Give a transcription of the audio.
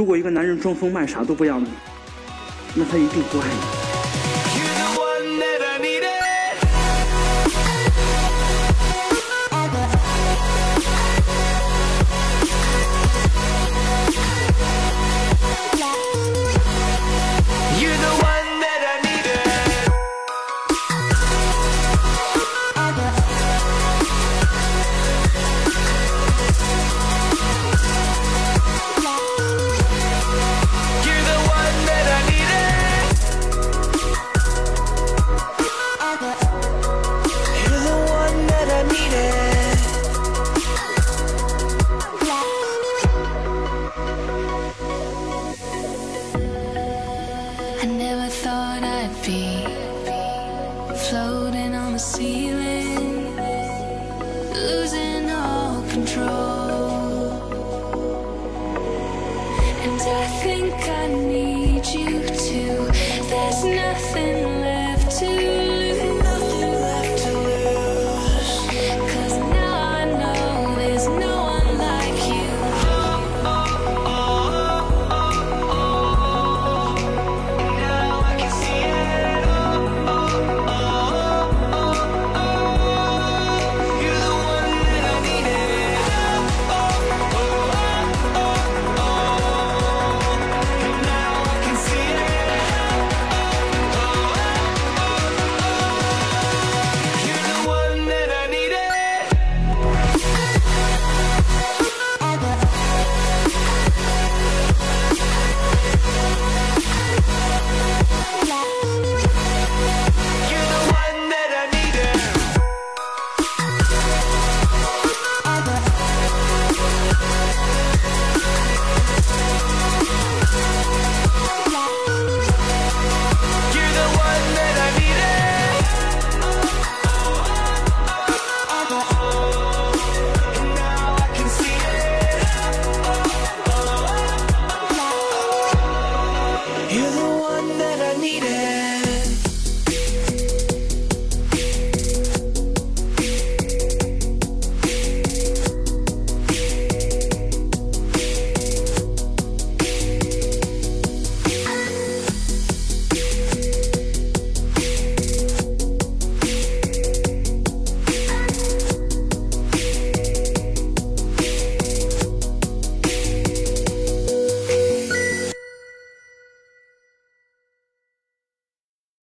如果一个男人装疯卖傻都不要你，那他一定不爱你。I never thought I'd be floating on the ceiling, losing all control. And I think I need you too. There's nothing